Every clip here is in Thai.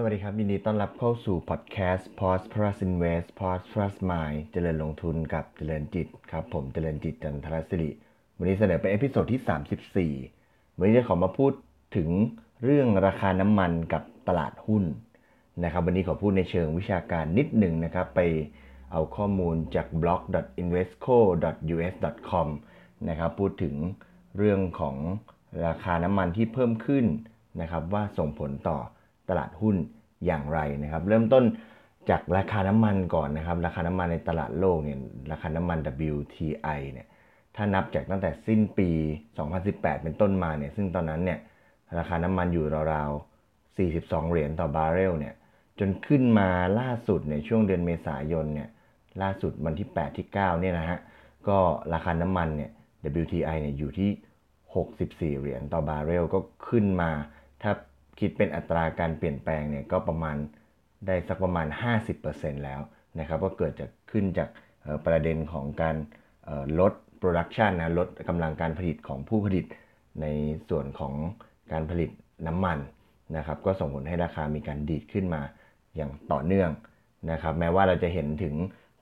สวัสดีครับ ยินดีต้อนรับเข้าสู่พอดแคสต์ Pause Plus Invest Pause Plus Mind เจริญลงทุนกับเจริญจิตครับ ผมเจริญจิตจันทรศิริ วันนี้เสนอเป็น episode ที่ 34 วันนี้จะขอมาพูดถึงเรื่องราคาน้ำมันกับตลาดหุ้นนะครับ วันนี้ขอพูดในเชิงวิชาการนิดหนึ่งนะครับ ไปเอาข้อมูลจาก blog invesco us com นะครับพูดถึงเรื่องของราคาน้ำมันที่เพิ่มขึ้นนะครับว่าส่งผลต่อ ตลาดหุ้นอย่างไรนะครับ เริ่มต้นจากราคาน้ำมันก่อนนะครับ ราคาน้ำมันในตลาดโลกเนี่ยราคาน้ำมัน WTI เนี่ยถ้านับจากตั้งแต่สิ้นปี 2018 เป็นต้นมาเนี่ยซึ่งตอนนั้นเนี่ยราคาน้ำมันอยู่ราวๆ 42 เหรียญต่อบาร์เรลเนี่ยจนขึ้นมาล่าสุดในช่วงเดือนเมษายนเนี่ยล่าสุดวันที่ 8 ที่ 9 เนี่ยนะฮะก็ราคาน้ำมันเนี่ย WTI เนี่ยอยู่ที่ 64 เหรียญต่อบาร์เรลก็ขึ้นมาถ้า คิดเป็นอัตราการเปลี่ยนแปลงเนี่ยก็ประมาณได้สักประมาณ 50%แล้วนะครับก็เกิดจากขึ้นจากประเด็นของการลด production นะลดกำลังการผลิตของผู้ผลิตในส่วนของการผลิตน้ำมันนะครับก็ส่งผลให้ราคามีการดีดขึ้นมาอย่างต่อเนื่องนะครับแม้ว่าเราจะเห็นถึง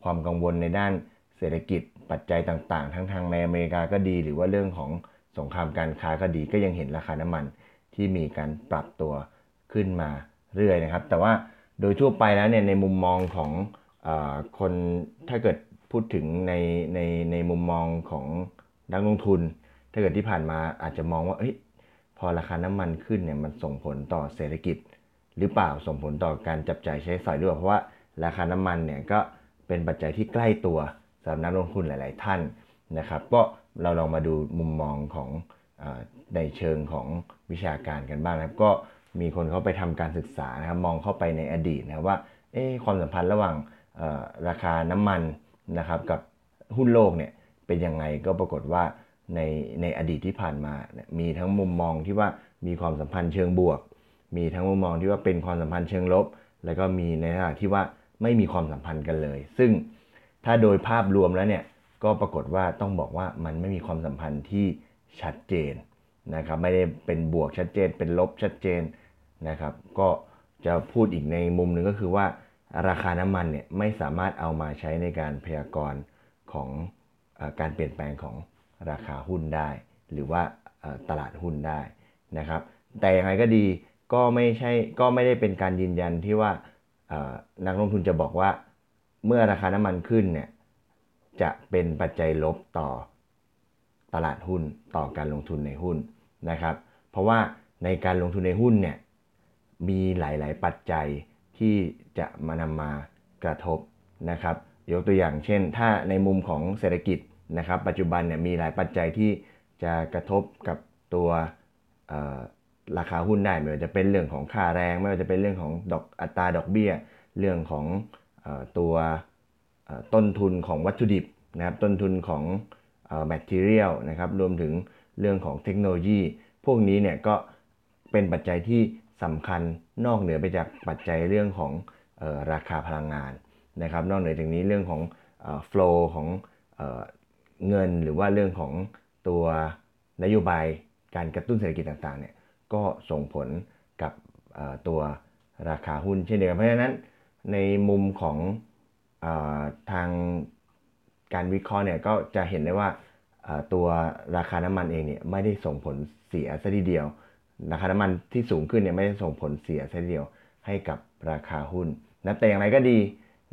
ความกังวลในด้านเศรษฐกิจปัจจัยต่างๆ ทั้งทางในอเมริกาก็ดี หรือว่าเรื่องของสงครามการค้าก็ดีก็ยังเห็นราคาน้ำมัน ที่มีการปรับตัวขึ้นมาเรื่อยนะครับ แต่ว่าโดยทั่วไปแล้วเนี่ยในมุมมองของอคนถ้าเกิดพูดถึงในในในมุมมองของนักลงทุน ถ้าเกิดที่ผ่านมาอาจจะมองว่าอพอราคาน้ำมันขึ้นเนี่ยมันส่งผลต่อเศรษฐกิจ หรือเปล่าส่งผลต่อการจับจ่ายใช้สอยด้วยเพราะว่าราคาน้ำมันเนี่ยก็เป็นปัจจัยที่ใกล้ตัวสำหรับนักลงทุนหลาย ๆ ท่านนะครับ ก็เราลองมาดูมุมมองของ ในเชิงของวิชาการกันบ้างนะครับ ก็มีคนเขาไปทำการศึกษานะครับมองเข้าไปในอดีตนะครับว่าเอ๊ความสัมพันธ์ระหว่างราคาน้ำมันนะครับกับหุ้นโลกเนี่ยเป็นยังไงก็ปรากฏว่าในในอดีตที่ผ่านมา มีทั้งมุมมองที่ว่ามีความสัมพันธ์เชิงบวก มีทั้งมุมมองที่ว่าเป็นความสัมพันธ์เชิงลบ แล้วก็มีในขณะที่ว่าไม่มีความสัมพันธ์กันเลย ซึ่งถ้าโดยภาพรวมแล้วเนี่ยก็ปรากฏว่าต้องบอกว่ามันไม่มีความสัมพันธ์ที่ ชัดเจนนะครับไม่ได้เป็นบวกชัดเจน เป็นลบชัดเจนนะครับ ก็จะพูดอีกในมุมหนึ่งก็คือว่า ราคาน้ำมันเนี่ยไม่สามารถเอามาใช้ในการพยากรณ์ของอการเปลี่ยนแปลงของราคาหุ้นได้ หรือว่าตลาดหุ้นได้นะครับ แต่อย่างไรก็ดีก็ไม่ใช่ก็ไม่ได้เป็นการยืนยันที่ว่านักลงทุนจะบอกว่า เมื่อราคาน้ำมันขึ้นเนี่ยจะเป็นปัจจัยลบต่อ ตลาดหุ้นต่อการลงทุนในหุ้นนะครับ เพราะว่าในการลงทุนในหุ้นเนี่ยมีหลาย ๆ ปัจจัยที่จะมานำมากระทบนะครับ ยกตัวอย่างเช่น ถ้าในมุมของเศรษฐกิจนะครับ ปัจจุบันเนี่ยมีหลายปัจจัยที่จะกระทบกับตัวราคาหุ้นได้ไม่ว่าจะเป็นเรื่องของค่าแรง ไม่ว่าจะเป็นเรื่องของดอกอัตราดอกเบี้ย เรื่องของตัวต้นทุนของวัตถุดิบนะครับต้นทุนของ material นะครับรวมถึงเรื่องของเทคโนโลยี พวกนี้เนี่ยก็เป็นปัจจัยที่สำคัญนอกเหนือไปจากปัจจัยเรื่องของออราคาพลังงานนะครับ นอกเหนือจากนี้เรื่องของ flow ของเอเงินหรือว่าเรื่องของตัวนโยบายการกระตุ้นเศรษฐกิจต่างๆเนี่ยก็ส่งผลกับตัวราคาหุ้นเช่นเดียวกันเพราะฉะนั้นในมุมของอทาง การวิเคราะห์เนี่ยก็จะเห็นได้ว่าตัวราคาน้ำมันเองเนี่ยไม่ได้ส่งผลเสียซะทีเดียว ราคาน้ำมันที่สูงขึ้นเนี่ยไม่ได้ส่งผลเสียซะทีเดียวให้กับราคาหุ้นนะแต่อย่างไรก็ดี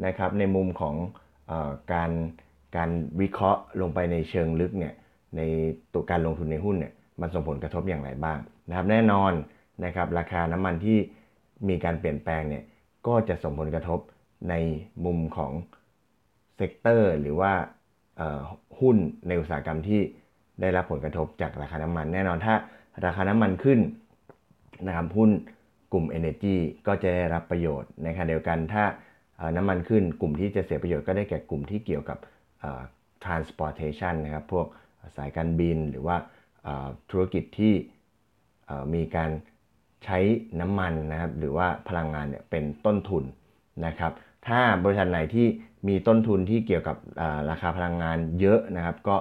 นะครับในมุมของอการการวิเคราะห์ลงไปในเชิงลึกเนี่ยในตัวการลงทุนในหุ้นเนี่ยมันส่งผลกระทบอย่างไรบ้างนะครับ แน่นอนนะครับราคาน้ำมันที่มีการเปลี่ยนแปลงเนี่ยก็จะส่งผลกระทบในมุมของ sector หรือว่าหุ้นในอุตสาหกรรมที่ได้รับผลกระทบจากราคาน้ำมัน แน่นอนถ้าราคาน้ำมันขึ้นนะครับหุ้นกลุ่ม Energy ก็จะได้รับประโยชน์ในขณะเดียวกันถ้าน้ำมันขึ้นกลุ่มที่จะเสียประโยชน์ก็ได้แก่กลุ่มที่เกี่ยวกับ transportation นะครับพวกสายการบินหรือว่าธุรกิจที่มีการใช้น้ำมันนะครับหรือว่าพลังงานเนี่ยเป็นต้นทุนนะครับ ถ้าบริษัทไหนที่มีต้นทุนที่เกี่ยวกับราคาพลังงานเยอะนะครับ ก็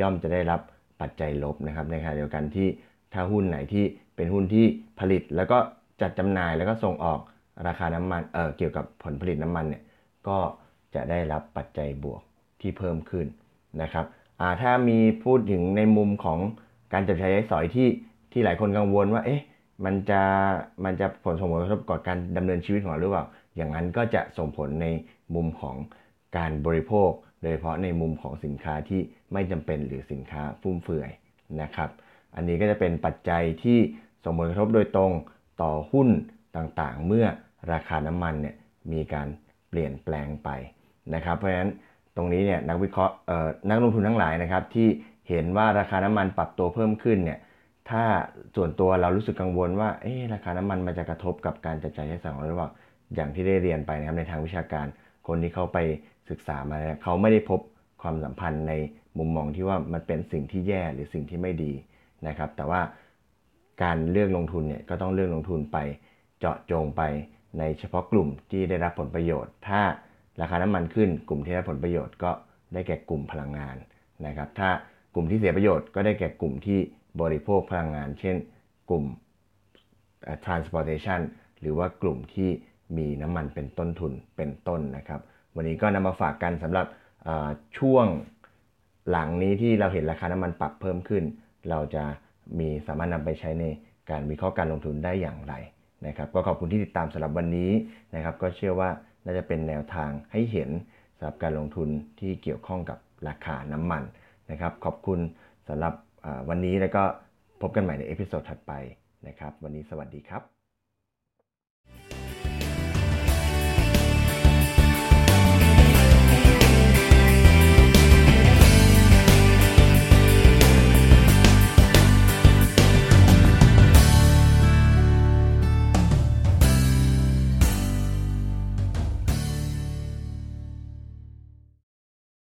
ย่อมจะได้รับปัจจัยลบนะครับ ในขณะเดียวกันที่ถ้าหุ้นไหนที่เป็นหุ้นที่ผลิตแล้วก็จัดจำหน่ายแล้วก็ส่งออกราคาน้ำมันเออเกี่ยวกับผลผลิตน้ำมันเนี่ยก็จะได้รับปัจจัยบวกที่เพิ่มขึ้นนะครับอ่าถ้ามีพูดถึงในมุมของการจับใช้ใช้สอยที่ที่หลายคนกังวลว่าเอ๊ะ มันจะมันจะผลส่งผลกระทบต่อการดำเนินชีวิตของเราหรือเปล่า อย่างนั้นก็จะส่งผลในมุมของการบริโภค โดยเฉพาะในมุมของสินค้าที่ไม่จำเป็นหรือสินค้าฟุ่มเฟือยนะครับ อันนี้ก็จะเป็นปัจจัยที่ส่งผลกระทบโดยตรงต่อหุ้นต่างๆ เมื่อราคาน้ำมันเนี่ยมีการเปลี่ยนแปลงไปนะครับ เพราะฉะนั้นตรงนี้เนี่ยนักวิเคราะห์เอ่อนักลงทุนทั้งหลายนะครับที่เห็นว่าราคาน้ำมันปรับตัวเพิ่มขึ้นเนี่ย ถ้าส่วนตัวเรารู้สึกกังวลว่าเอ๊ราคาน้ำมันมันจะกระทบกับการจับจ่ายใช้สอยของเราหรือเปล่าอย่างที่ได้เรียนไปนะครับในทางวิชาการคนที่เขาไปศึกษามาเนี่ยเขาไม่ได้พบความสัมพันธ์ในมุมมองที่ว่ามันเป็นสิ่งที่แย่หรือสิ่งที่ไม่ดีนะครับ แต่ว่าการเลือกลงทุนเนี่ยก็ต้องเลือกลงทุนไปเจาะจงไปในเฉพาะกลุ่มที่ได้รับผลประโยชน์ ถ้าราคาน้ำมันขึ้นกลุ่มที่ได้ผลประโยชน์ก็ได้แก่กลุ่มพลังงานนะครับ ถ้ากลุ่มที่เสียประโยชน์ก็ได้แก่กลุ่มที่ บริโภคพลังงาน เช่น กลุ่ม transportation หรือว่ากลุ่มที่มีน้ำมันเป็นต้นทุนเป็นต้นนะครับ วันนี้ก็นำมาฝากกันสำหรับช่วงหลังนี้ที่เราเห็นราคาน้ำมันปรับเพิ่มขึ้น เราจะมีสามารถนำไปใช้ในการวิเคราะห์การลงทุนได้อย่างไรนะครับ ก็ขอบคุณที่ติดตามสำหรับวันนี้นะครับ ก็เชื่อว่าน่าจะเป็นแนวทางให้เห็นสำหรับการลงทุนที่เกี่ยวข้องกับราคาน้ำมันนะครับ ขอบคุณสำหรับ วันนี้แล้วก็พบกันใหม่ใน episode ถัดไปนะครับ วันนี้สวัสดีครับ